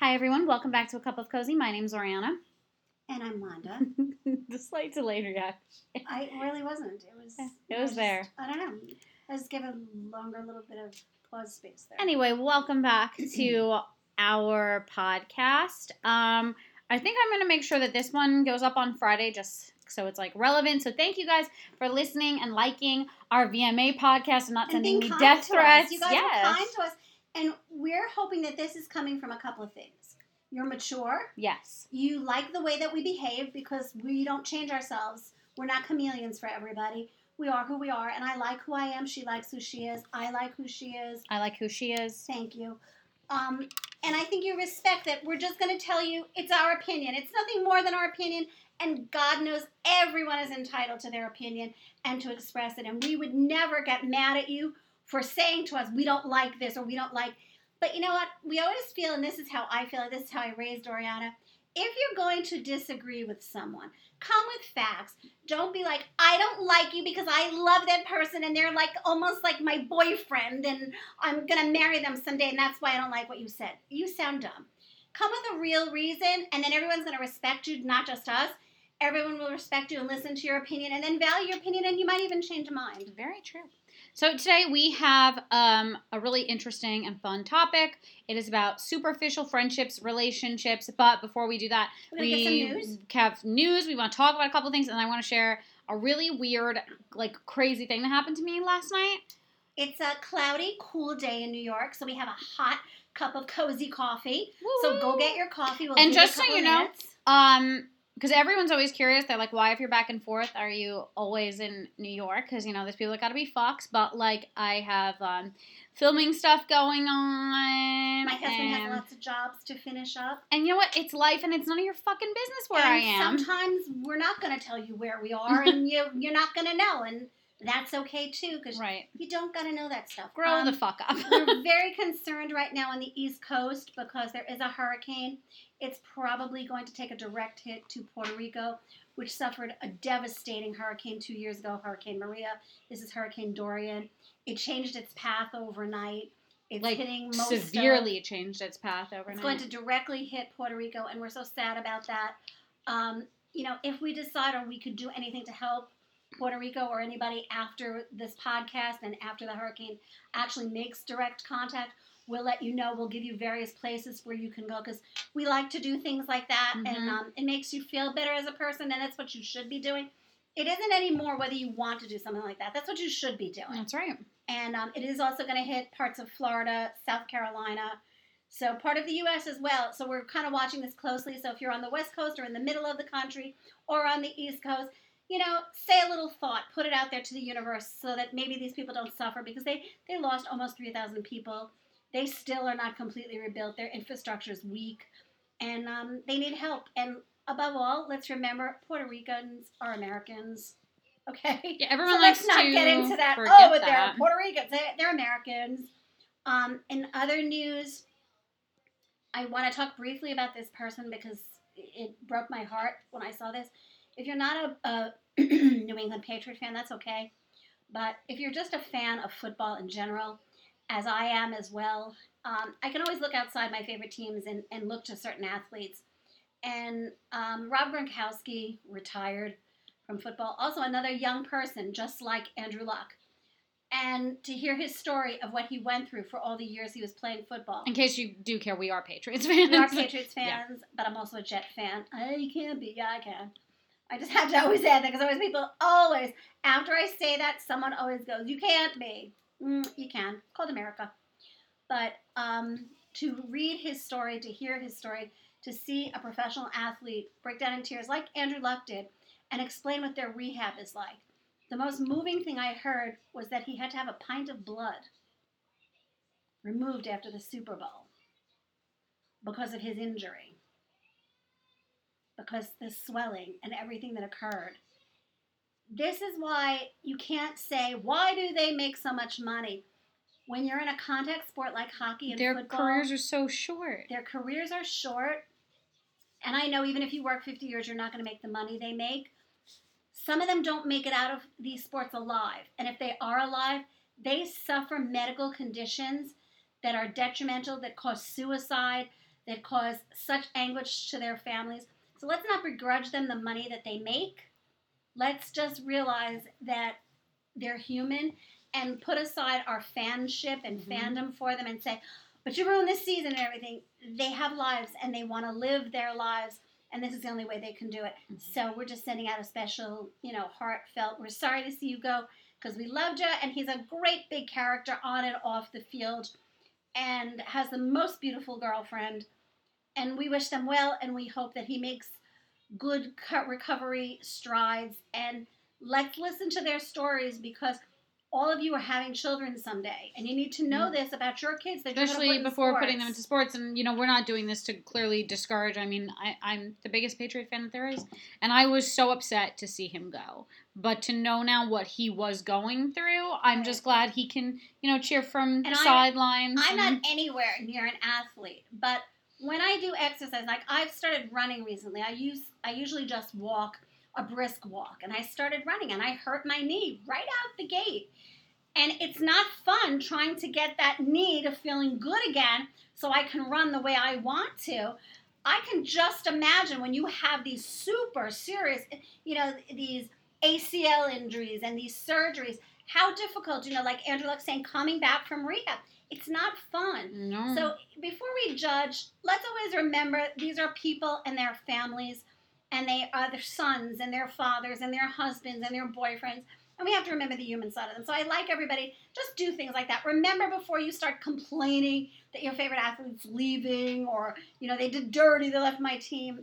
Hi, everyone. Welcome back to A Cup of Cozy. My name's Oriana. And I'm Wanda. the slight delayed reaction. I really wasn't. It was. It I was just- there. I don't know. I just give a longer little bit of pause space there. Anyway, welcome back to our podcast. Um, I think I'm going to make sure that this one goes up on Friday just so it's like relevant. So thank you guys for listening and liking our VMA podcast and not and sending me death threats. You guys yes. are kind to us, and we're hoping that this is coming from a couple of things. You're mature. Yes. You like the way that we behave because we don't change ourselves. We're not chameleons for everybody. We are who we are, and I like who I am. She likes who she is. I like who she is. I like who she is. Thank you. Um, and I think you respect that we're just going to tell you it's our opinion. It's nothing more than our opinion. And God knows everyone is entitled to their opinion and to express it. And we would never get mad at you for saying to us, we don't like this or we don't like. But you know what? We always feel, and this is how I feel, this is how I raised Oriana. If you're going to disagree with someone, come with facts. Don't be like, I don't like you because I love that person and they're like almost like my boyfriend and I'm gonna marry them someday and that's why I don't like what you said. You sound dumb. Come with a real reason and then everyone's gonna respect you, not just us. Everyone will respect you and listen to your opinion and then value your opinion and you might even change a mind. Very true. So today we have um, a really interesting and fun topic. It is about superficial friendships, relationships. But before we do that, We're we news. have news. We want to talk about a couple things, and I want to share a really weird, like crazy thing that happened to me last night. It's a cloudy, cool day in New York, so we have a hot cup of cozy coffee. So go get your coffee. We'll And give you a just so you of know. Um, because everyone's always curious. They're like, "Why, if you're back and forth, are you always in New York?" Because you know, there's people that got to be fucks. But like, I have um, filming stuff going on. my husband and, has lots of jobs to finish up. And you know what? It's life, and it's none of your fucking business where and I am. Sometimes we're not going to tell you where we are, and you you're not going to know, and that's okay too, because Right. you don't got to know that stuff. Grow Um, the fuck up. we're very concerned right now on the East Coast because there is a hurricane. It's probably going to take a direct hit to Puerto Rico, which suffered a devastating hurricane two years ago, Hurricane Maria. This is Hurricane Dorian. It changed its path overnight. It's like hitting most of- severely changed its path overnight. it's going to directly hit Puerto Rico, and we're so sad about that. Um, you know, if we decide or we could do anything to help Puerto Rico or anybody after this podcast and after the hurricane actually makes direct contact, we'll let you know. We'll give you various places where you can go because we like to do things like that, and Mhm. um, it makes you feel better as a person, and that's what you should be doing. It isn't anymore whether you want to do something like that. That's what you should be doing That's right. and um, it is also going to hit parts of Florida, South Carolina, so part of the U.S. as well. So we're kind of watching this closely. So if you're on the West Coast or in the middle of the country or on the East Coast, you know, say a little thought, put it out there to the universe, so that maybe these people don't suffer because they they lost almost 3,000 people. They still are not completely rebuilt. Their infrastructure is weak, and um, they need help. And above all, let's remember Puerto Ricans are Americans. Okay. Yeah, everyone so likes let's not to get into that. Oh, but they're. Puerto Ricans. They, they're Americans. Um, in other news, I want to talk briefly about this person because it broke my heart when I saw this. If you're not a, a New England Patriot fan, that's okay. But if you're just a fan of football in general, as I am as well, um, I can always look outside my favorite teams and, and look to certain athletes. And um, Rob Gronkowski retired from football. Also, another young person, just like Andrew Luck. And to hear his story of what he went through for all the years he was playing football. In case you do care, we are Patriots fans. We are Patriots Yeah. fans, but I'm also a Jet fan. I can be, yeah, I can. I just have to always add that because always people always after I say that, someone always goes, "You can't be." Mm, you can. Called America. But um, to read his story, to hear his story, to see a professional athlete break down in tears like Andrew Luck did, and explain what their rehab is like. The most moving thing I heard was that he had to have a pint of blood removed after the Super Bowl because of his injury, because the swelling and everything that occurred. This is why you can't say, why do they make so much money? When you're in a contact sport like hockey and Their football, careers are so short. their careers are short. And I know even if you work 50 years, you're not going to make the money they make. Some of them don't make it out of these sports alive. And if they are alive, they suffer medical conditions that are detrimental, that cause suicide, that cause such anguish to their families. So let's not begrudge them the money that they make. Let's just realize that they're human and put aside our fanship and Mhm. fandom for them and say, but you ruined this season and everything. They have lives and they want to live their lives, and this is the only way they can do it. Mhm. So we're just sending out a special, you know, heartfelt. We're sorry to see you go because we loved you, and he's a great big character on and off the field, and has the most beautiful girlfriend. And we wish them well, and we hope that he makes good recovery strides. And let's listen to their stories because all of you are having children someday, and you need to know Mm. this about your kids. Especially put before putting them into sports and you know we're not doing this to clearly discourage i mean I, i'm the biggest patriot fan that there is and i was so upset to see him go but to know now what he was going through i'm Right. just glad he can you know cheer from the And I- sidelines I'm and- not anywhere near an athlete, but when I do exercise, like I've started running recently. I use I usually just walk a brisk walk, and I started running, and I hurt my knee right out the gate. And it's not fun trying to get that knee to feeling good again, so I can run the way I want to. I can just imagine when you have these super serious, you know, these ACL injuries and these surgeries, how difficult, you know, like Andrew Luck saying, coming back from rehab. It's not fun. no So before we judge, let's always remember these are people and their families, and they are their sons and their fathers and their husbands and their boyfriends. And we have to remember the human side of them. So I like everybody, just do things like that. Remember before you start complaining that your favorite athlete's leaving or, you know, they did dirty, they left my team.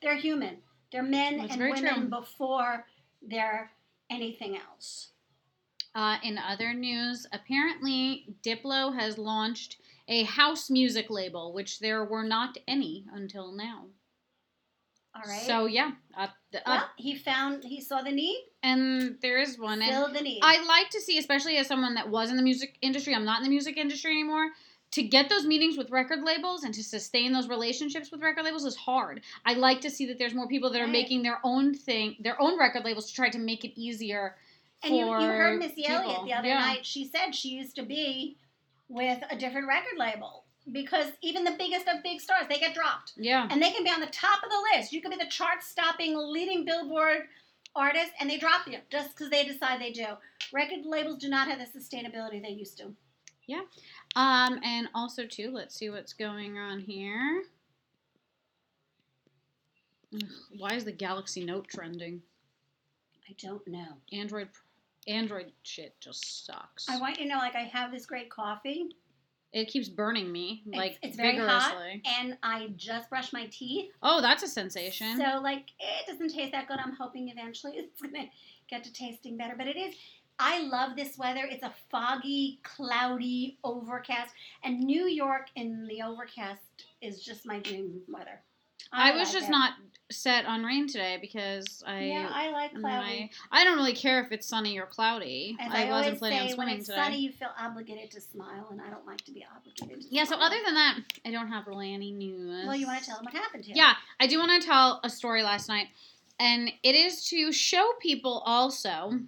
They're human. They're men That's and women true. before they're anything else. Uh, in other news, apparently Diplo has launched a house music label, which there were not any until now. All right. So yeah, up the well, he found, he saw the need, and there is one. And filled the need. I like to see, especially as someone that was in the music industry, I'm not in the music industry anymore. To get those meetings with record labels and to sustain those relationships with record labels is hard. I like to see that there's more people that are Right. making their own thing, their own record labels to try to make it easier. And you, you heard Missy Elliott the other Yeah. night. She said she used to be with a different record label because even the biggest of big stars they get dropped, Yeah. and they can be on the top of the list. You could be the chart-stopping, leading Billboard artist, and they drop you just because they decide they do. Record labels do not have the sustainability they used to. Um, and also too, let's see what's going on here. Ugh, Why is the Galaxy Note trending? I don't know. Android, Android shit just sucks. I want you to know, like I have this great coffee, it keeps burning me like it's very hot. and I just brushed my teeth. Oh, that's a sensation. So like it doesn't taste that good. I'm hoping eventually it's gonna get to tasting better. But it is I love this weather. It's a foggy, cloudy, overcast. And New York in the overcast is just my dream weather. I, was like just it. not set on rain today because I. Yeah, I like cloudy. I don't really care if it's sunny or cloudy. As I, I, wasn't planning on say, when swimming it's today. sunny, you feel obligated to smile, and I don't like to be obligated. To Yeah, so other than that, I don't have really any news. well, you want to tell them what happened to you? Yeah, I do want to tell a story last night, and it is to show people also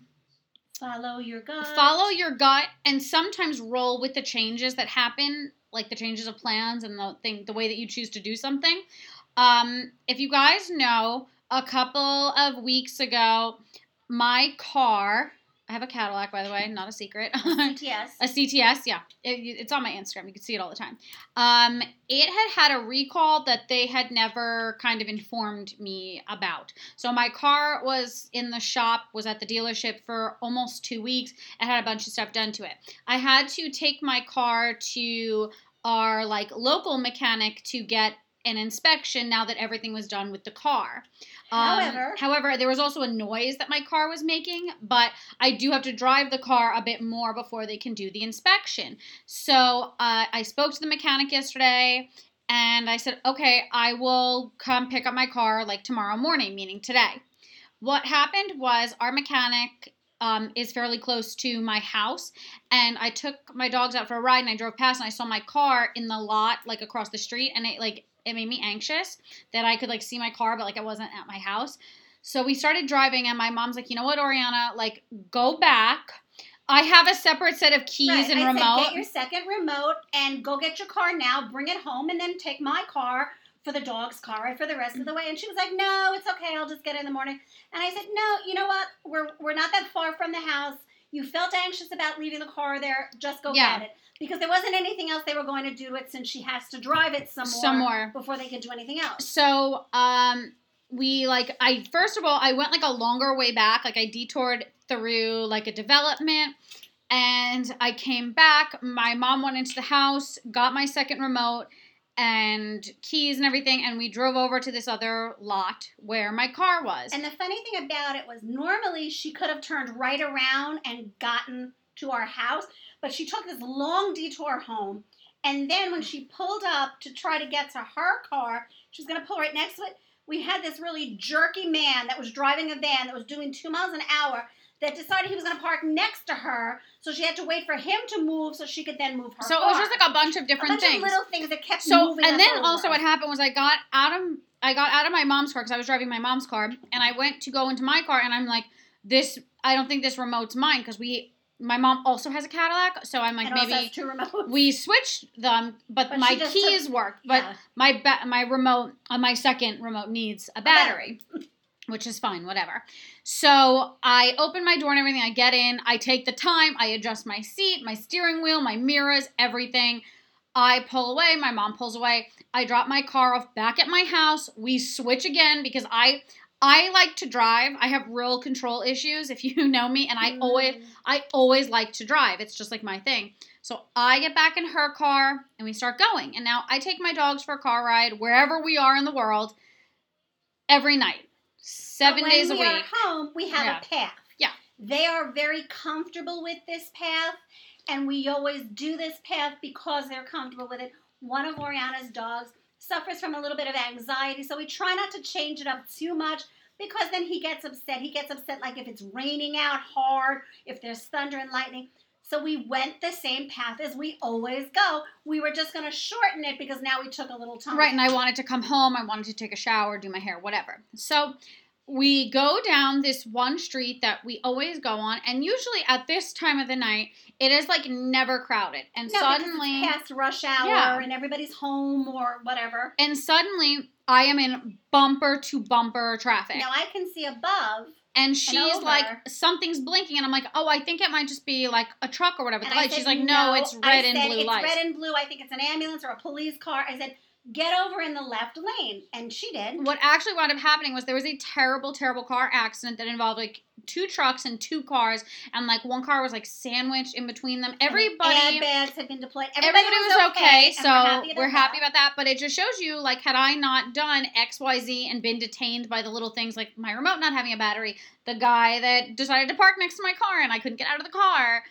Follow your gut. follow your gut and sometimes roll with the changes that happen, like the changes of plans and the thing, the way that you choose to do something. Um, if you guys know, a couple of weeks ago, my car. I have a Cadillac, by the way, not a secret. CTS. A CTS, yeah. It, it's on my Instagram. You can see it all the time. Um, it had had a recall that they had never kind of informed me about. So my car was in the shop, was at the dealership for almost two weeks, and had a bunch of stuff done to it. I had to take my car to our like local mechanic to get an inspection now that everything was done with the car. Um, However- however, there was also a noise that my car was making, but I do have to drive the car a bit more before they can do the inspection. So uh, I spoke to the mechanic yesterday and I said, okay, I will come pick up my car like tomorrow morning, meaning today. What happened was our mechanic um, is fairly close to my house, and I took my dogs out for a ride and I drove past and I saw my car in the lot like across the street, and it like it made me anxious that I could like see my car, but like I wasn't at my house. So we started driving, and my mom's like, you know what, Oriana, like go back. I have a separate set of keys Right, and I remote. Said, get your second remote and go get your car now. Bring it home and then take my car for the dog's car ride for the rest of the mm-hmm. way. And she was like, "No, it's okay. I'll just get it in the morning." And I said, "No, you know what? We're we're not that far from the house. You felt anxious about leaving the car there. Just go Yeah. get it because there wasn't anything else they were going to do to it since she has to drive it somewhere, Somewhere. before they could do anything else." So, um, we like I first of all I went like a longer way back. Like I detoured through like a development, and I came back. My mom went into the house, got my second remote and keys and everything, and we drove over to this other lot where my car was. And the funny thing about it was normally she could have turned right around and gotten to our house, but she took this long detour home. And then when she pulled up to try to get to her car, she was going to pull right next to it. We had this really jerky man that was driving a van that was doing two miles an hour that decided he was going to park next to her. So she had to wait for him to move so she could then move her so it was just like a bunch of a different bunch things. of little things that kept so moving and then over. also what happened was I got out of I got out of my mom's car because I was driving my mom's car, and I went to go into my car, and I'm like, this I don't think this remote's mine because we my mom also has a Cadillac, so I'm like maybe we switched them, but, But my keys took- work, but Yeah. my ba- my remote on my second remote needs a battery, which is fine, whatever. So I open my door and everything. I get in. I take the time. I adjust my seat, my steering wheel, my mirrors, everything. I pull away. My mom pulls away. I drop my car off back at my house. We switch again because I I like to drive. I have real control issues if you know me, and I always Mm. I always like to drive. It's just like my thing. So I get back in her car and we start going. And now I take my dogs for a car ride wherever we are in the world every night, seven But days a when we week. are home, we have Yeah. a path. Yeah. They are very comfortable with this path, and we always do this path because they're comfortable with it. One of Oriana's dogs suffers from a little bit of anxiety, so we try not to change it up too much because then he gets upset. He gets upset like if it's raining out hard, if there's thunder and lightning. So we went the same path as we always go. We were just going to shorten it because now we took a little time. Right, and I wanted to come home. I wanted to take a shower, do my hair, whatever. So we go down this one street that we always go on, and usually at this time of the night, it is like never crowded. And No, suddenly, it's past rush hour Yeah. and everybody's home or whatever. and suddenly, I am in bumper to bumper traffic. Now I can see above, and she's over. like, something's blinking, and I'm like, oh, I think it might just be like a truck or whatever. The light. said, She's like, no, it's I red and said, blue it's lights. red and blue. I think it's an ambulance or a police car. I said, get over in the left lane, and she did. what actually wound up happening was there was a terrible, terrible car accident that involved like two trucks and two cars, and like one car was like sandwiched in between them. Everybody. Airbags had been deployed. Everybody, Everybody was okay, and so we're happy we're happy about that. But it just shows you, like, had I not done X, Y, Z and been detained by the little things like my remote not having a battery, the guy that decided to park next to my car and I couldn't get out of the car,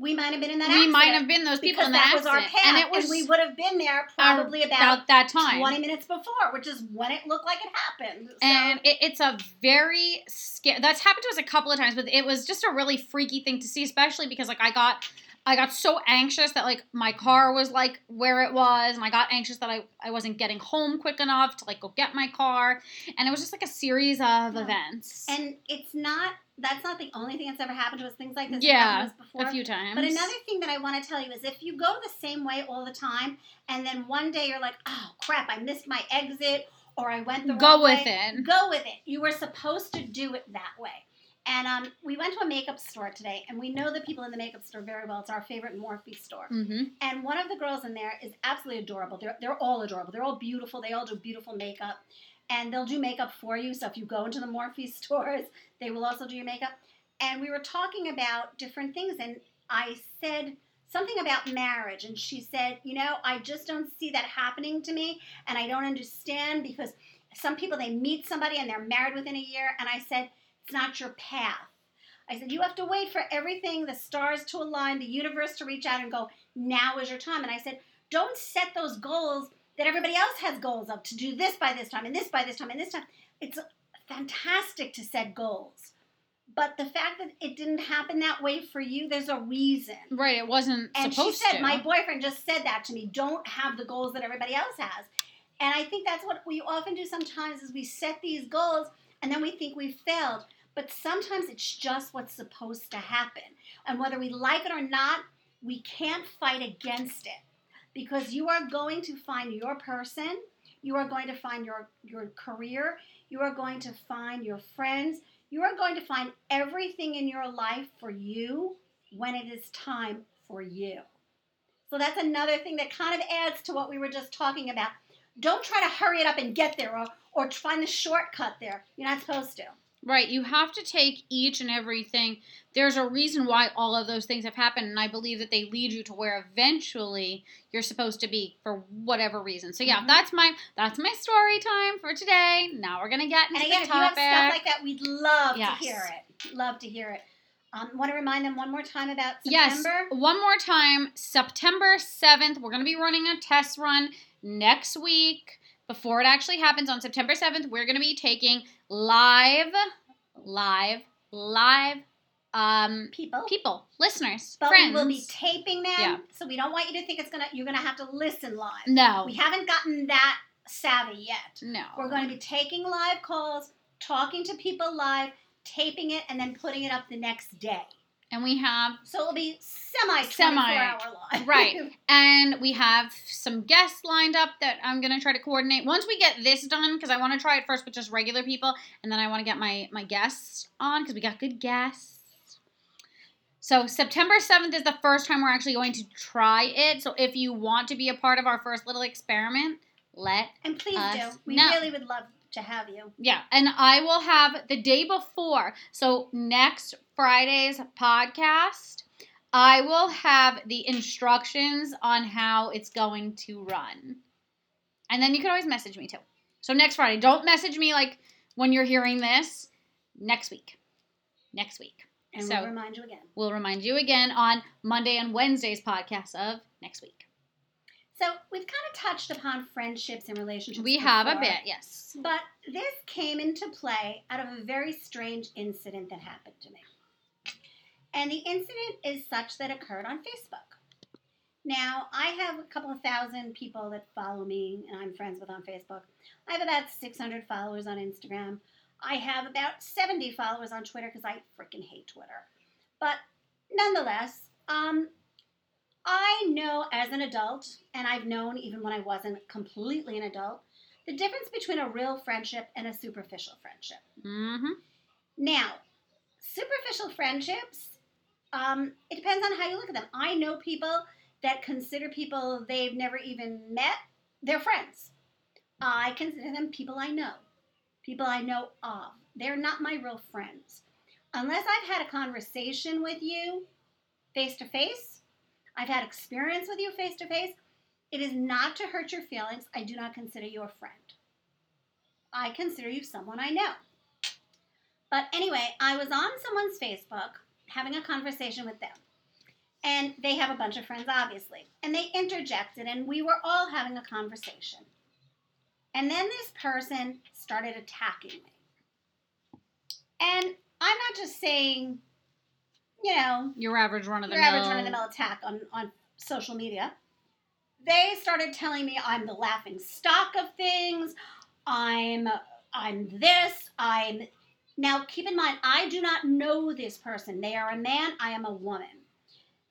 We might have been in that we might have been those people in that accident, was our path, and it was we would have been there probably about, about that time. 20 minutes before, which is when it looked like it happened. So, and it, it's a very scary. That's happened to us a couple of times, but it was just a really freaky thing to see, especially because like I got, I got so anxious that like my car was like where it was, and I got anxious that I I wasn't getting home quick enough to like go get my car, and it was just like a series of Yeah. events. and it's not. That's not the only thing that's ever happened to us. Things like this Yeah, have happened to us before. a few times. But another thing that I want to tell you is if you go the same way all the time, and then one day you're like, oh crap, I missed my exit, or I went the go wrong way. Go with it. Go with it. You were supposed to do it that way. And um, we went to a makeup store today, and we know the people in the makeup store very well. It's our favorite Morphe store. hmm And one of the girls in there is absolutely adorable. They're, they're all adorable. They're all beautiful. They all do beautiful makeup. And they'll do makeup for you. So if you go into the Morphe stores, they will also do your makeup. And we were talking about different things. And I said something about marriage. And she said, You know, I just don't see that happening to me. And I don't understand because some people, they meet somebody and they're married within a year. And I said, It's not your path. I said, You have to wait for everything, the stars to align, the universe to reach out and go, Now is your time. And I said, Don't set those goals that everybody else has goals of to do this by this time and this by this time and this time. It's fantastic to set goals. But the fact that it didn't happen that way for you, there's a reason. Right, it wasn't And she said, to. My boyfriend just said that to me. Don't have the goals that everybody else has. And I think that's what we often do sometimes is we set these goals and then we think we've failed. but sometimes it's just what's supposed to happen. And whether we like it or not, we can't fight against it because you are going to find your person, you are going to find your, your career, you are going to find your friends, you are going to find everything in your life for you when it is time for you. So that's another thing that kind of adds to what we were just talking about. Don't try to hurry it up and get there or, or find the shortcut there. You're not supposed to. Right. You have to take each and everything. There's a reason why all of those things have happened, and I believe that they lead you to where eventually you're supposed to be for whatever reason. So yeah, Mhm. that's my that's my story time for today. Now we're gonna get into And again, the if you have stuff like that, we'd love Yes. to hear it. Love to hear it. Um, want to remind them one more time about Yes, September? one more time. September 7th, we're going to be running a test run next week. Before it actually happens on September 7th, we're going to be taking live, live, live um, People. people, listeners, But friends. we will be taping them, Yeah. so we don't want you to think it's gonna. You're gonna have to listen live. no, We haven't gotten that savvy yet. no. We're going to be taking live calls, talking to people live, taping it, and then putting it up the next day. And we have So it'll be semi Semi, hour live. right. And we have some guests lined up that I'm gonna try to coordinate. Once we get this done, because I want to try it first with just regular people, and then I want to get my my guests on because we got good guests. So September 7th is the first time we're actually going to try it. So if you want to be a part of our first little experiment, let and please do. We know. really would love to have you. yeah, and I will have the day before. So next Friday's podcast, I will have the instructions on how it's going to run. And then you can always message me too. So next Friday, don't message me like when you're hearing this. Next week. Next week. And So- we'll remind you again. We'll remind you again on Monday and Wednesday's podcast of next week. So we've kind of touched upon friendships and relationships. We have a bit, yes. But this came into play out of a very strange incident that happened to me. And the incident is such that occurred on Facebook. Now, I have a couple of thousand people that follow me and I'm friends with on Facebook. I have about 600 followers on Instagram. I have about 70 followers on Twitter because I freaking hate Twitter. But nonetheless, um, I know as an adult, and I've known even when I wasn't completely an adult, the difference between a real friendship and a superficial friendship. Mm-hmm. Now, superficial friendships, um, it depends on how you look at them. I know people that consider people they've never even met their friends. I consider them people I know, people I know of. They're not my real friends. Unless I've had a conversation with you face to face, I've had experience with you face to face, it is not to hurt your feelings. I do not consider you a friend. I consider you someone I know. But anyway, I was on someone's Facebook having a conversation with them. And they have a bunch of friends, obviously. And they interjected, and we were all having a conversation. And then this person started attacking me. And I'm not just saying, you know, Your average run of the your average run of the mill attack on, on social media. They started telling me I'm the laughing stock of things. I'm I'm this. I'm now keep in mind I do not know this person. They are a man. I am a woman.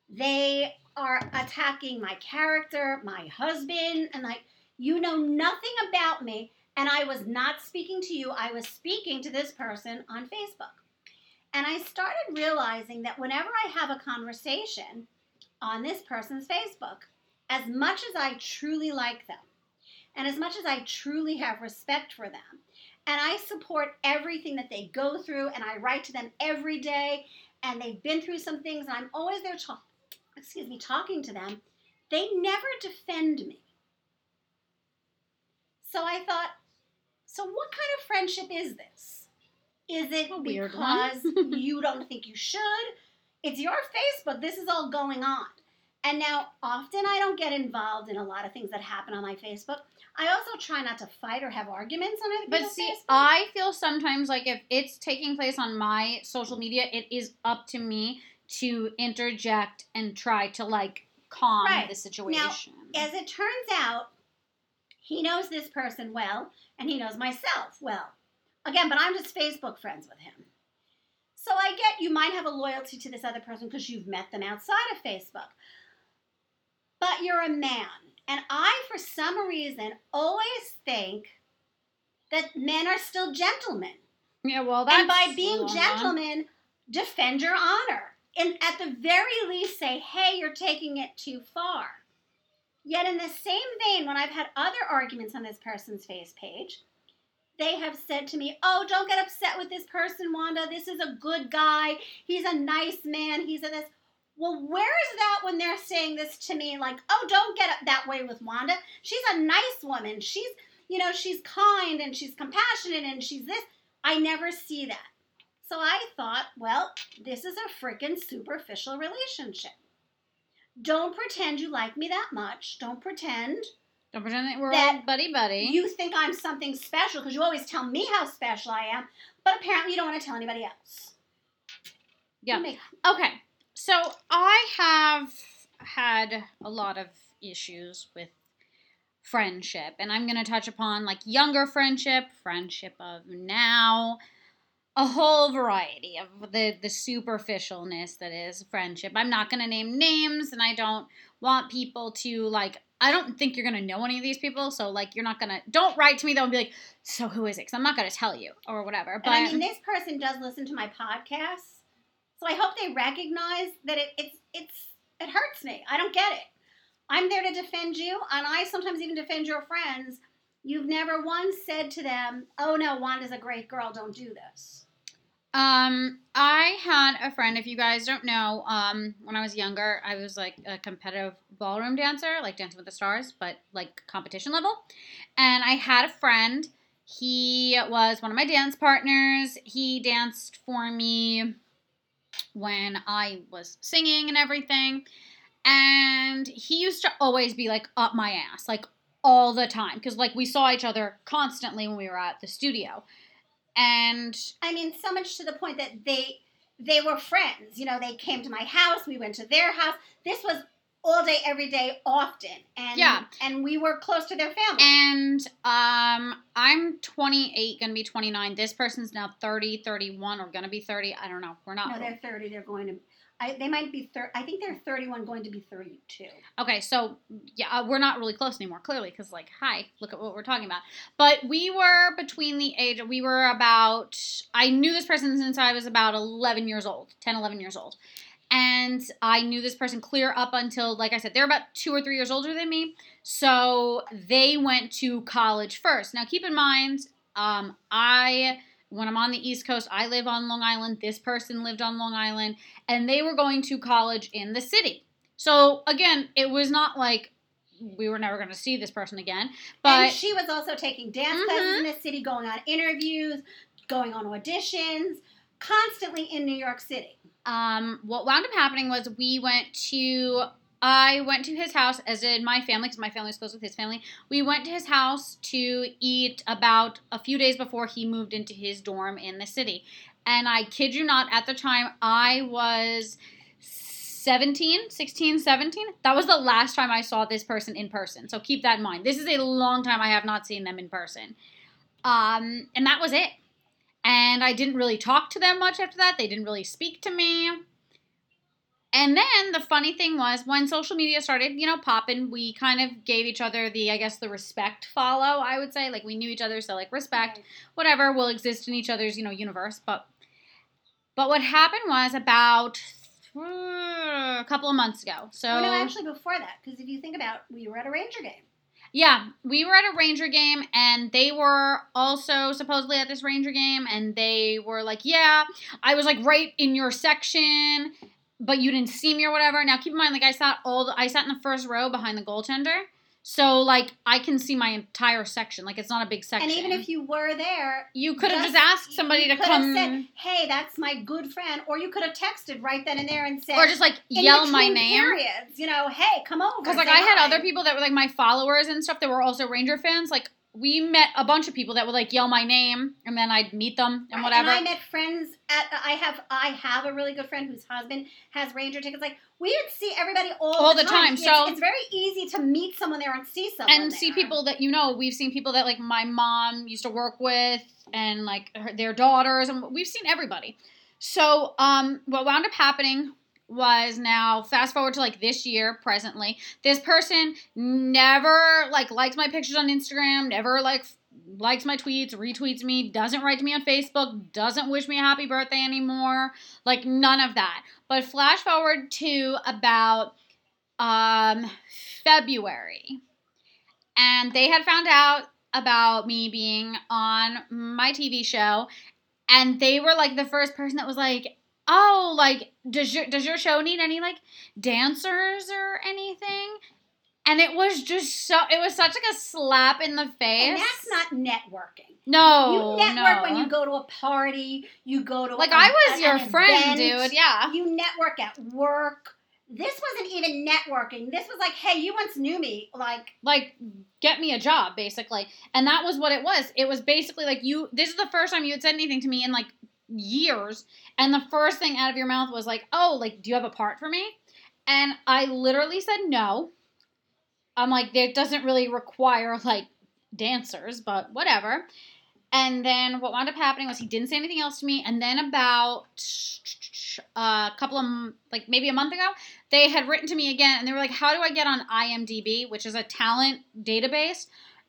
They are attacking my character, my husband, and like you know nothing about me. And I was not speaking to you. I was speaking to this person on Facebook. And I started realizing that whenever I have a conversation on this person's Facebook, as much as I truly like them, and as much as I truly have respect for them, and I support everything that they go through, and I write to them every day, and they've been through some things, and I'm always there, talk, excuse me, talking to them, they never defend me. So I thought, so what kind of friendship is this? Is it A weird because you don't think you should? It's your Facebook. This is all going on. And now, often I don't get involved in a lot of things that happen on my Facebook. I also try not to fight or have arguments on it. But see, I feel sometimes like if it's taking place on my social media, it is up to me to interject and try to like calm Right. the situation. as it turns out, he knows this person well, and he knows myself well. Again, but I'm just Facebook friends with him. So I get you might have a loyalty to this other person because you've met them outside of Facebook. But you're a man. And I, for some reason, always think that men are still gentlemen. Yeah, well, that's and by being gentlemen, defend your honor. And at the very least, say, hey, you're taking it too far. Yet, in the same vein, when I've had other arguments on this person's face page, they have said to me, Oh, don't get upset with this person, Wanda. This is a good guy. He's a nice man. He's a this. Well, where is that when they're saying this to me? Like, oh, don't get that way with Wanda. She's a nice woman. She's, you know, she's kind and she's compassionate and she's this. I never see that. So I thought, well, this is a freaking superficial relationship. Don't pretend you like me that much. Don't pretend Don't pretend that we're that buddy buddy. you think I'm something special because you always tell me how special I am, but apparently you don't want to tell anybody else. Yeah. Okay, so I have had a lot of issues with friendship, and I'm going to touch upon like younger friendship, friendship of now, a whole variety of the the superficialness that is friendship. I'm not going to name names, and I don't want people to like. I don't think you're gonna know any of these people, so like you're not gonna. Don't write to me though and be like, "So who is it?" Because I'm not gonna tell you or whatever. But and I mean, this person does listen to my podcasts, so I hope they recognize that it, it's it's it hurts me. I don't get it. I'm there to defend you, and I sometimes even defend your friends. You've never once said to them, "Oh no, Wanda's a great girl. Don't do this." Um, I had a friend. If you guys don't know, um, when I was younger, I was like a competitive ballroom dancer, like Dancing with the Stars, but like competition level. And I had a friend. He was one of my dance partners. He danced for me when I was singing and everything. And he used to always be like up my ass, like all the time, because like we saw each other constantly when we were at the studio. And I mean, so much to the point that they they were friends. You know, they came to my house. We went to their house. This was all day, every day, often, and Yeah. and we were close to their family. And um, I'm 28, gonna be 29. This person's now 30, 31, or gonna be 30. I don't know. We're not. no, they're thirty. They're going to. I, they might be thir- I think they're thirty-one, going to be thirty-two. okay, so yeah, uh, we're not really close anymore, clearly, because like, hi, look at what we're talking about. But we were between the age. We were about. I knew this person since I was about 11 years old, 10, 11 years old. And I knew this person clear up until, like I said, they're about two or three years older than me. So they went to college first. Now, keep in mind, um, I when I'm on the East Coast, I live on Long Island. This person lived on Long Island, and they were going to college in the city. So again, it was not like we were never going to see this person again. But and she was also taking dance classes in the city, going on interviews, going on auditions, constantly in New York City. um, what wound up happening was we went to I went to his house, as did my family, because my family's close with his family. We went to his house to eat about a few days before he moved into his dorm in the city. And I kid you not, at the time I was 17, 16, 17. That was the last time I saw this person in person. So keep that in mind. This is a long time I have not seen them in person. Um, and that was it. And I didn't really talk to them much after that. They didn't really speak to me. And then the funny thing was when social media started, you know, popping, we kind of gave each other the, I guess, the respect follow, I would say. Like we knew each other, so like respect, whatever, will exist in each other's, you know, universe. But but what happened was about uh, a couple of months ago. So Oh, no, actually before that, because if you think about, we were at a Ranger game. Yeah, we were at a Ranger game and they were also supposedly at this Ranger game and they were like, "Yeah, I was like right in your section, but you didn't see me or whatever." Now, keep in mind like I sat all the, I sat in the first row behind the goaltender. So like I can see my entire section. Like it's not a big section. And even if you were there, you could have just- asked somebody you to come said, "Hey, that's my good friend," or you could have texted right then and there and said, or just like yell my name. Periods, you know, hey, come over. Because like I had hi." other people that were like my followers and stuff that were also Ranger fans. Like we met a bunch of people that would like yell my name and then I'd meet them and whatever. And I met friends at. I have. I have a really good friend whose husband has Ranger tickets. Like we would see everybody all, All the, the time, It's, so- it's very easy to meet someone there and see someone and see people that you know. We've seen people that like my mom used to work with and like her, their daughters, and we've seen everybody. So, um, what wound up happening was now fast forward to like this year presently. This person never like likes my pictures on Instagram, never like likes my tweets, retweets me, doesn't write to me on Facebook, doesn't wish me a happy birthday anymore, like none of that. But flash forward to about um February. And they had found out about me being on my TV show and they were like the first person that was like oh like does your does your show need any like dancers or anything and it was just so it was such like a slap in the face And that's not networking. no you network no. when you go to a party, you go to like a- i was an your friend event, dude yeah You network at work. This wasn't even networking. This was like, hey, you once knew me. Like, like get me a job basically and that was what it was it was basically like you this is the first time you had said anything to me in like years and the first thing out of your mouth was like oh like do you have a part for me? And i literally said no. I'm like it doesn't really require like dancers but whatever. And then what wound up happening was he didn't say anything else to me and then about uh, a couple of like maybe a month ago they had written to me again and they were like how do i get on imdb which is a talent database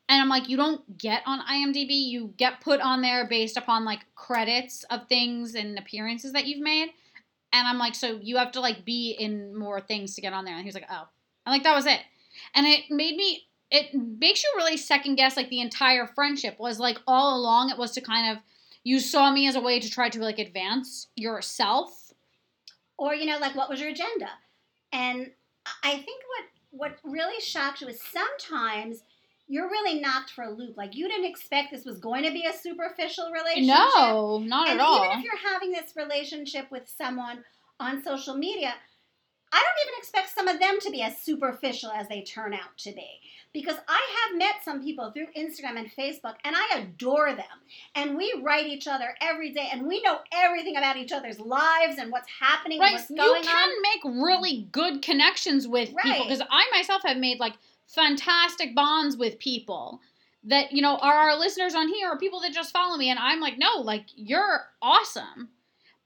and i'm like you don't get on imdb. You get put on there based upon like credits of things and appearances that you've made. And i'm like so you have to like be in more things to get on there. And he was like oh. I'm like that was it. And it made me it makes you really second guess like the entire friendship was like all along it was to kind of you saw me as a way to try to like advance yourself. Or you know, like, what was your agenda? And I think what what really shocked is sometimes you're really knocked for a loop. Like, you didn't expect this was going to be a superficial relationship. no not and at all even if you're having this relationship with someone on social media, I don't even expect some of them to be as superficial as they turn out to be. Because I have met some people through Instagram and Facebook, and I adore them. And we write each other every day, and we know everything about each other's lives and what's happening and right what's you can on. make really good connections with people because i myself have made like fantastic bonds with people that you know are our listeners on here or people that just follow me and i'm like no like you're awesome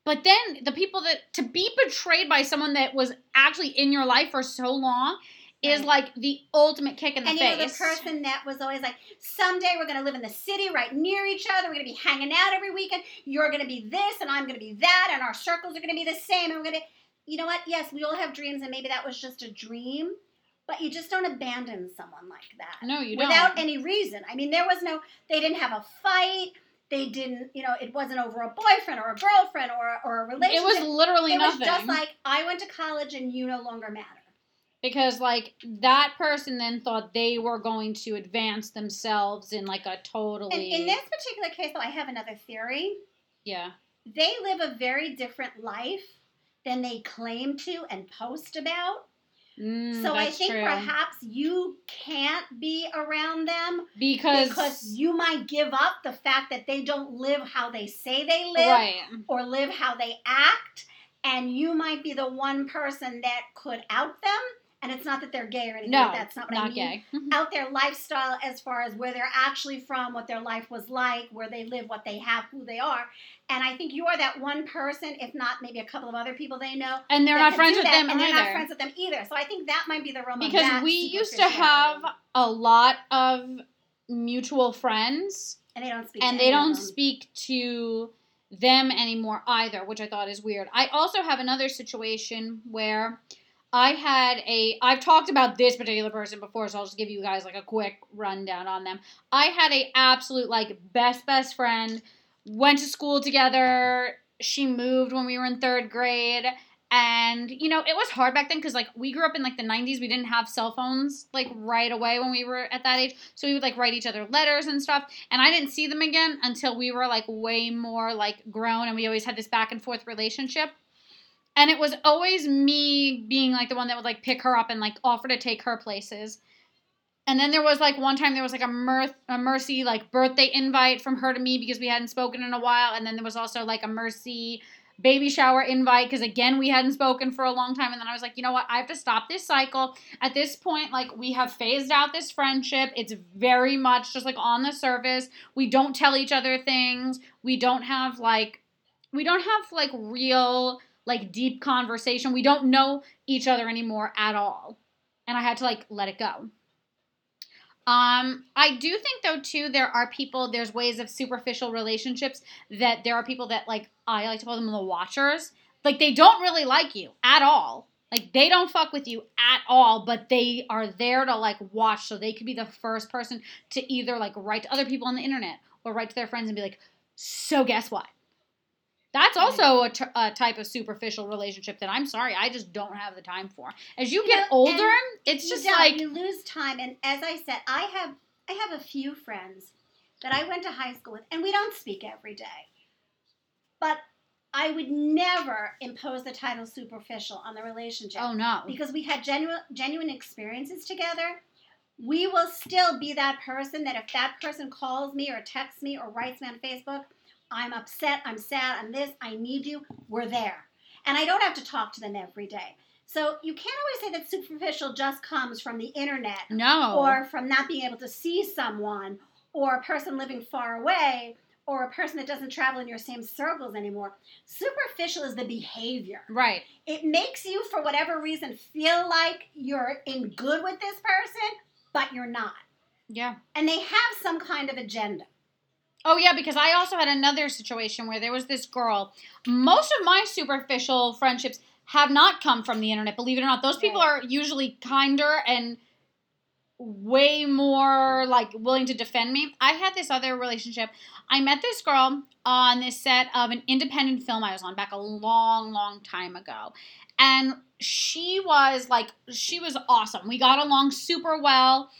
but then the people that to be betrayed by someone that was actually in your life for so long is Right. like the ultimate kick in the And you know, the person that was always like, someday we're going to live in the city right near each other. We're going to be hanging out every weekend. You're going to be this, and I'm going to be that, and our circles are going to be the same. And we're going to, you know what? Yes, we all have dreams, and maybe that was just a dream, but you just don't abandon someone like that no you don't without any reason. I mean, there was no, they didn't have a fight. They didn't, you know, it wasn't over a boyfriend or a girlfriend or, or a relationship. it was literally It was nothing just like, I went to college and you no longer matter. because like that person then thought they were going to advance themselves in like a totally in this particular case, though, I have another theory. yeah they live a very different life than they claim to and post about. Mm, so I think true. perhaps you can't be around them because because you might give up the fact that they don't live how they say they live right or live how they act. And you might be the one person that could out them. And it's not that they're gay or anything no like that. That's not what I mean. gay Out their lifestyle as far as where they're actually from, what their life was like, where they live, what they have, who they are. And I think you are that one person, if not maybe a couple of other people they know. and they're not friends with that, them and either they're not friends with them either. So I think that might be the realm because we used to have a lot of mutual friends and they don't speak and they don't speak to them anymore either, which I thought is weird. I also have another situation where I had a I've talked about this particular person before, so I'll just give you guys like a quick rundown on them. I had a absolute like best best friend, went to school together. She moved when we were in 3rd grade. And you know, it was hard back then because like we grew up in like the 90s. We didn't have cell phones like right away when we were at that age. So we would like write each other letters and stuff. And I didn't see them again until we were like way more like grown and we always had this back and forth relationship. And it was always me being like the one that would like pick her up and like offer to take her places. And then there was like one time there was like a mirth a mercy like birthday invite from her to me because we hadn't spoken in a while. And then there was also like a mercy baby shower invite because again we hadn't spoken for a long time. And then i was like you know what? I have to stop this cycle. At this point like we have phased out this friendship. It's very much just like on the surface. We don't tell each other things. We don't have like we don't have like real like deep conversation. We don't know each other anymore at all. And I had to like let it go. Um, I do think though too there are people there's ways of superficial relationships that there are people that like I like to call them the watchers. Like they don't really like you at all. Like they don't fuck with you at all, but they are there to like watch so they could be the first person to either like write to other people on the internet or write to their friends and be like, "So guess what?" That's also a, t- a type of superficial relationship that I'm sorry, I just don't have the time for. As you You get know, older, it's just like you lose time. And as I said, I have I have a few friends that I went to high school with, and we don't speak every day. But I would never impose the title superficial on the relationship oh no. because we had genuine genuine experiences together. We will still be that person that if that person calls me or texts me or writes me on Facebook, I'm upset, I'm sad, I'm this, I need you, we're there. And I don't have to talk to them every day. So you can't always say that superficial just comes from the internet No. or from not being able to see someone or a person living far away or a person that doesn't travel in your same circles anymore. Superficial is the behavior. right. It makes you, for whatever reason, feel like you're in good with this person, but you're not. Yeah. And they have some kind of agenda. Oh yeah, because I also had another situation where there was this girl. Most of my superficial friendships have not come from the internet, believe it or not. Those people are usually kinder and way more like willing to defend me. I had this other relationship. I met this girl on this set of an independent film I was on back a long, long time ago. And she was like she was awesome. We got along super well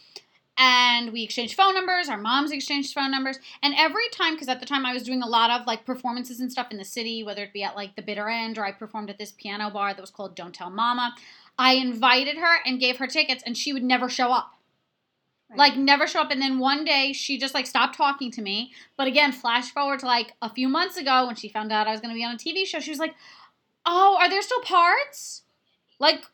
and we exchanged phone numbers our moms exchanged phone numbers and every time because at the time i was doing a lot of like performances and stuff in the city whether it be at like the bitter end or i performed at this piano bar that was called don't tell mama i invited her and gave her tickets and she would never show up. Right. like never show up and then one day she just like stopped talking to me. But again flash forward to like a few months ago when she found out i was going to be on a tv show she was like oh are there still parts? Like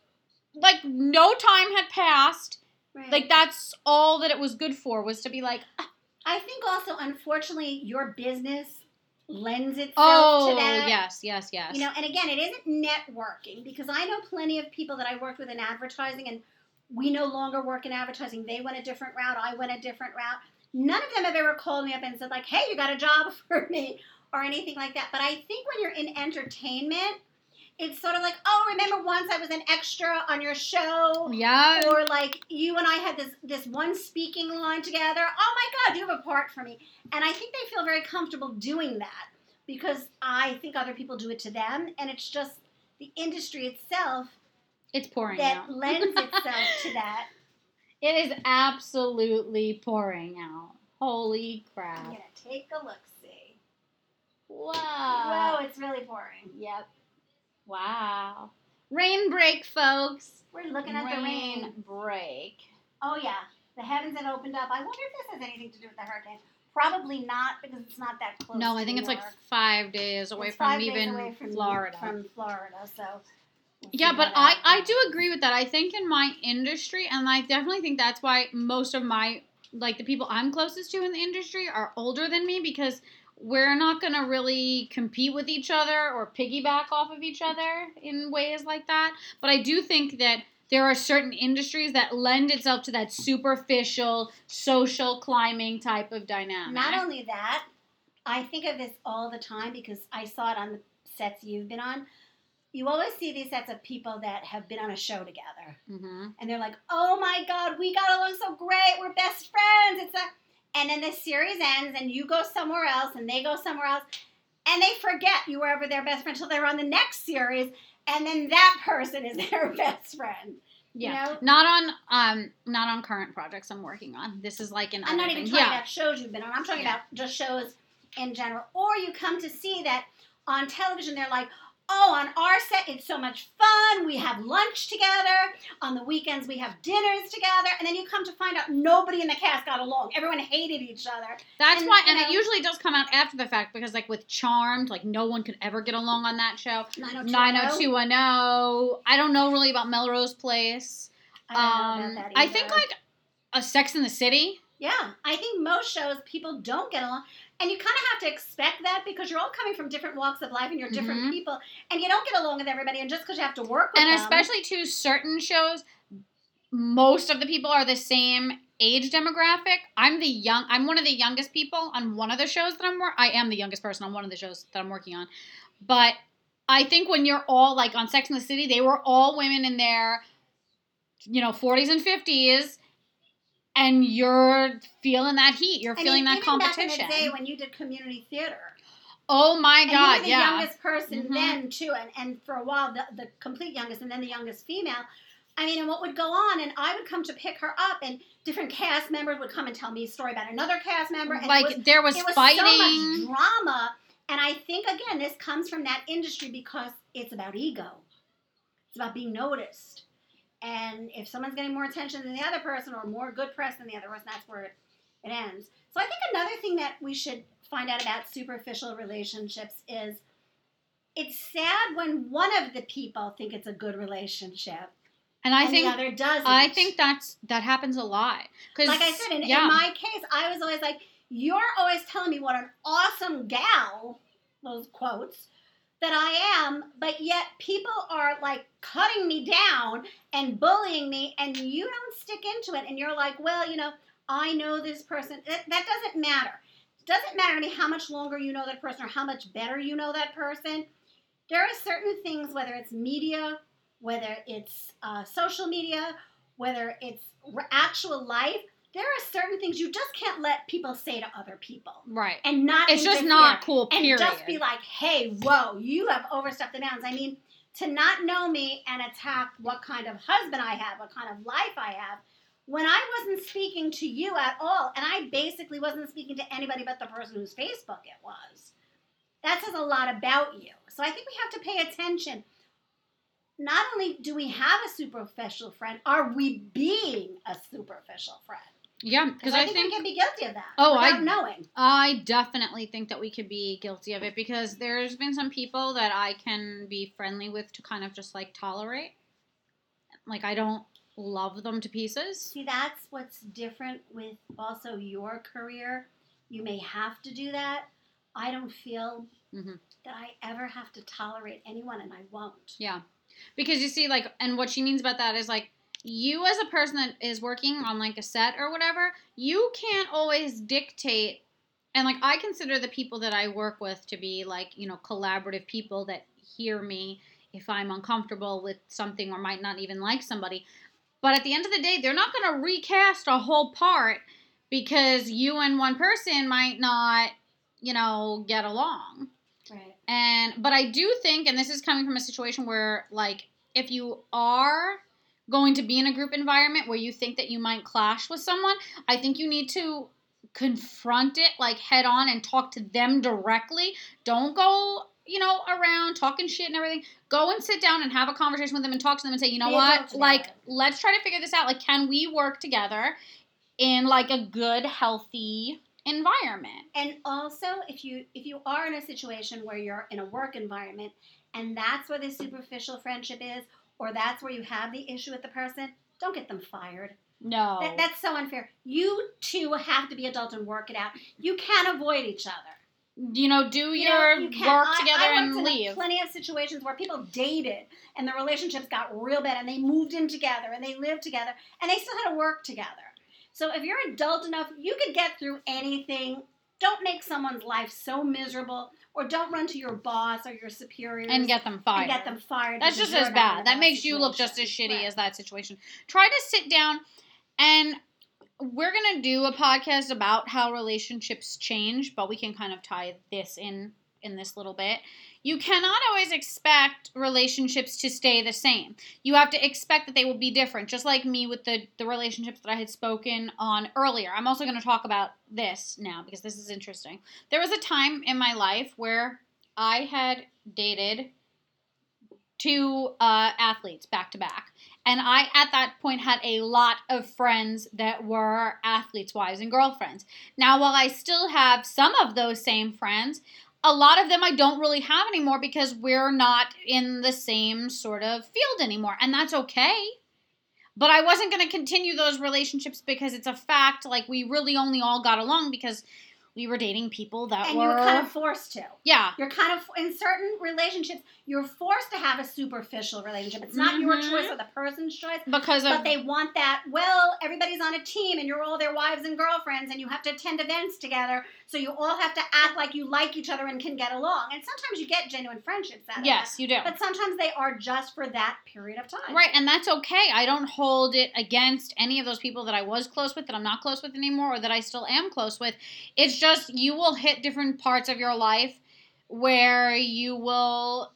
like no time had passed Right. like that's all that it was good for was to be like ah, I think also, unfortunately, your business lends itself oh to that. yes yes yes You know, and again, it isn't networking because I know plenty of people that I worked with in advertising and we no longer work in advertising. They went a different route, I went a different route. None of them have ever called me up and said, like, hey, you got a job for me or anything like that. But I think when you're in entertainment, it's sort of like, oh, remember once I was an extra on your show? yeah Or like you and I had this this one speaking line together. Oh my God, you have a part for me. And I think they feel very comfortable doing that because I think other people do it to them, and it's just the industry itself it's pouring that out lends itself to that. it is absolutely pouring out holy crap! I'm gonna take a look. See. wow Whoa, it's really pouring. yep wow rain break folks We're looking at the rain. break Oh yeah, the heavens have opened up. I wonder if this has anything to do with the hurricane. Probably not because it's not that close. no i think it's like five days away It's from even away from florida From Florida, so. we'll Yeah, but I, I do agree with that. I think in my industry, and I definitely think that's why most of my, like the people I'm closest to in the industry are older than me because we're not going to really compete with each other or piggyback off of each other in ways like that. But I do think that there are certain industries that lend itself to that superficial social climbing type of dynamic. Not only that, I think of this all the time because I saw it on the sets you've been on. You always see these sets of people that have been on a show together, hmm and they're like, "Oh my God, we got along so great. We're best friends." It's a, and then the series ends, and you go somewhere else, and they go somewhere else, and they forget you were ever their best friend until they're on the next series, and then that person is their best friend. You Yeah, know? not on um not on current projects I'm working on. This is like an I'm not even thing. talking yeah. about shows you've been on. I'm talking Yeah. about just shows in general. Or you come to see that on television, they're like, oh, on our set, it's so much fun. We have lunch together. On the weekends, we have dinners together. And then you come to find out nobody in the cast got along. Everyone hated each other. That's And, why, and it usually does come out after the fact because, like with Charmed, like no one could ever get along on that show. 90210. 90210. I don't know really about Melrose Place. I don't know Um, about that I think like a Sex in the City. Yeah, I think most shows people don't get along, and you kind of have to expect that because you're all coming from different walks of life and you're different Mhm. people, and you don't get along with everybody. And just because you have to work with them. and them, especially to certain shows most of the people are the same age demographic i'm the young i'm one of the youngest people on one of the shows that i'm wor- i am the youngest person on one of the shows that i'm working on but i think when you're all like on sex in the city they were all women in their you know 40s and 50s and you're feeling that heat you're I mean, feeling that even competition Back in the day when you did community theater, oh my and god you were the yeah youngest person Mhm. then too, and, and for a while the, the complete youngest, and then the youngest female. I mean, and what would go on, and I would come to pick her up, and different cast members would come and tell me a story about another cast member, and like was, there was, was fighting so drama. And I think again, this comes from that industry because it's about ego. It's about being noticed. And if someone's getting more attention than the other person or more good press than the other person, that's where it, ends. So I think another thing that we should find out about superficial relationships is it's sad when one of the people think it's a good relationship and i and think the other doesn't. I think that's that happens a lot. Cause like I said, in, yeah, in my case, I was always like, "You're always telling me what an awesome gal," those quotes, that I am, but yet people are like cutting me down and bullying me, and you don't stick into it, and you're like, "Well, you know, I know this person." That, that doesn't matter. It doesn't matter to me how much longer you know that person or how much better you know that person. There are certain things, whether it's media, whether it's uh, social media, whether it's actual life, there are certain things you just can't let people say to other people right. and not. It's just not cool. period. And just be like, "Hey, whoa, you have overstepped the bounds." I mean, to not know me and attack what kind of husband I have, what kind of life I have, when I wasn't speaking to you at all, and I basically wasn't speaking to anybody but the person whose Facebook it was. That says a lot about you. So I think we have to pay attention. Not only do we have a superficial friend, are we being a superficial friend? Yeah, Because I, I think, think we can be guilty of that Oh, I- without knowing. I definitely think that we could be guilty of it because there's been some people that I can be friendly with to kind of just like tolerate. Like I don't love them to pieces. See, that's what's different with also your career. You may have to do that. I don't feel Mhm. that I ever have to tolerate anyone, and I won't. Yeah. Because you see, like, and what she means about that is like, you as a person that is working on like a set or whatever, you can't always dictate. And like, I consider the people that I work with to be like, you know, collaborative people that hear me if I'm uncomfortable with something or might not even like somebody. But at the end of the day, they're not going to recast a whole part because you and one person might not, you know, get along. Right. And but I do think, and this is coming from a situation where, like, if you are going to be in a group environment where you think that you might clash with someone, I think you need to confront it like head on and talk to them directly. Don't go, you know, around talking shit and everything. Go and sit down and have a conversation with them and talk to them and say, you know Be what? Like, let's try to figure this out. Like, can we work together in like a good, healthy environment? And also, if you if you are in a situation where you're in a work environment, and that's where the superficial friendship is, or that's where you have the issue with the person, don't get them fired. No. That, that's so unfair. You two have to be adult and work it out. You can't avoid each other. you know, do You know, your you can't- work I- together I and leave. Plenty of situations where people dated and the relationships got real bad, and they moved in together and they lived together, and they still had to work together. So if you're adult enough, you could get through anything. Don't make someone's life so miserable, or don't run to your boss or your superior and get them fired. and get them fired. That's just as bad. That makes you look just as shitty Right. as that situation. Try to sit down and we're going to do a podcast about how relationships change, but we can kind of tie this in in this little bit. You cannot always expect relationships to stay the same. You have to expect that they will be different, just like me with the the relationships that I had spoken on earlier. I'm also going to talk about this now because this is interesting. There was a time in my life where I had dated two uh, athletes back to back. And I, at that point, had a lot of friends that were athletes' wives and girlfriends. Now, while I still have some of those same friends, a lot of them I don't really have anymore because we're not in the same sort of field anymore. And that's okay. but I wasn't going to continue those relationships because it's a fact. Like we really only all got along because we were dating people that and were, you were kind of forced to. yeah, You're kind of in certain relationships, you're forced to have a superficial relationship. It's not your Mhm. choice or the person's choice. because of But they want that. Well, everybody's on a team, and you're all their wives and girlfriends, and you have to attend events together. So you all have to act like you like each other and can get along. And sometimes you get genuine friendships out of yes, you do. But sometimes they are just for that period of time. Right, and that's okay. I don't hold it against any of those people that I was close with, that I'm not close with anymore, or that I still am close with. It's just you will hit different parts of your life where you will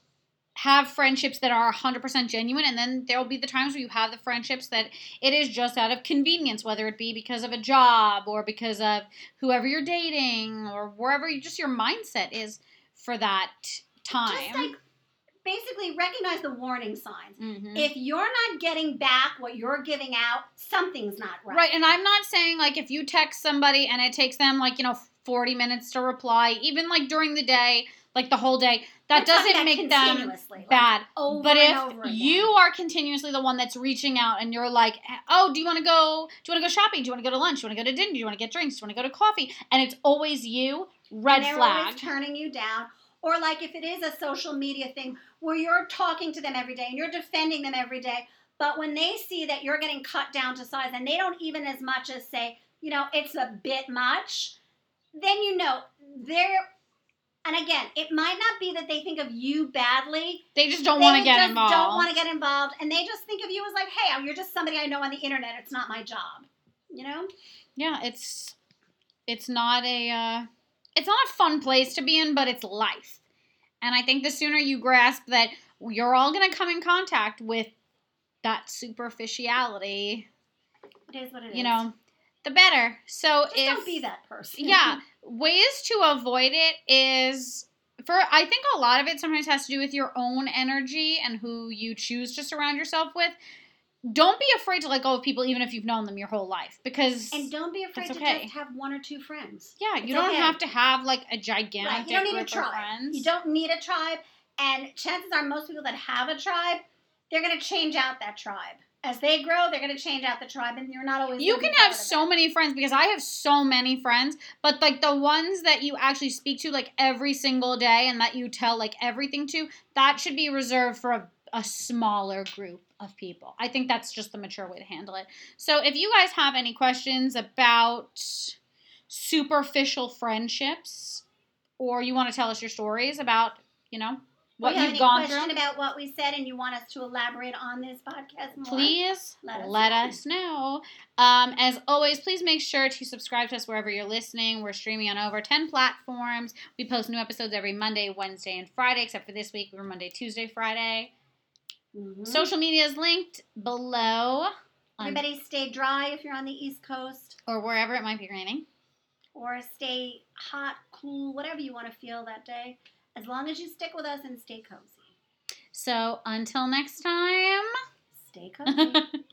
have friendships that are 100% genuine, and then there will be the times where you have the friendships that it is just out of convenience, whether it be because of a job or because of whoever you're dating or wherever you, just your mindset is for that time. Just like basically recognize the warning signs. Mhm. If you're not getting back what you're giving out, something's not right. Right, and I'm not saying like if you text somebody and it takes them like, you know, 40 minutes to reply, even like during the day, like the whole day, that doesn't make them like, bad. But if you are continuously the one that's reaching out and you're like, "Oh, do you want to go do you want to go shopping? Do you want to go to lunch? Do you want to go to dinner? Do you want to get drinks? Do you want to go to coffee?" And it's always you, red and flag. turning you down. Or like if it is a social media thing where you're talking to them every day and you're defending them every day, but when they see that you're getting cut down to size and they don't even as much as say, you know, it's a bit much, then you know they're. And again, it might not be that they think of you badly. They just don't want to get just involved. Don't want to get involved, and they just think of you as like, hey, you're just somebody I know on the internet. It's not my job, you know. yeah, it's it's not a uh, it's not a fun place to be in, but it's life. And I think the sooner you grasp that you're all going to come in contact with that superficiality, It is what it is. you know, the better. So just if don't be that person. yeah, ways to avoid it is for I think a lot of it sometimes has to do with your own energy and who you choose to surround yourself with. Don't be afraid to let go of people even if you've known them your whole life because And don't be afraid That's to just have one or two friends. yeah, you it's don't okay. have to have like a gigantic Right. You don't need a tribe. friends. You don't need a tribe. And chances are most people that have a tribe, they're going to change out that tribe. As they grow, they're going to change out the tribe, and you're not always. You can have so many friends because I have so many friends, but like the ones that you actually speak to like every single day and that you tell like everything to, that should be reserved for a, a smaller group of people. I think that's just the mature way to handle it. So if you guys have any questions about superficial friendships or you want to tell us your stories about, you know, what you have you've any gone question through, about what we said, and you want us to elaborate on this podcast more? please Let let us us, know. Um, as always, please make sure to subscribe to us wherever you're listening. We're streaming on over 10 platforms. We post new episodes every Monday, Wednesday, and Friday, except for this week, we were Monday, Tuesday, Friday. Mhm. Social media is linked below Everybody, stay dry if you're on the East Coast, or wherever it might be raining. or stay hot, cool, whatever you want to feel that day. As long as you stick with us and stay cozy. So until next time. Stay cozy.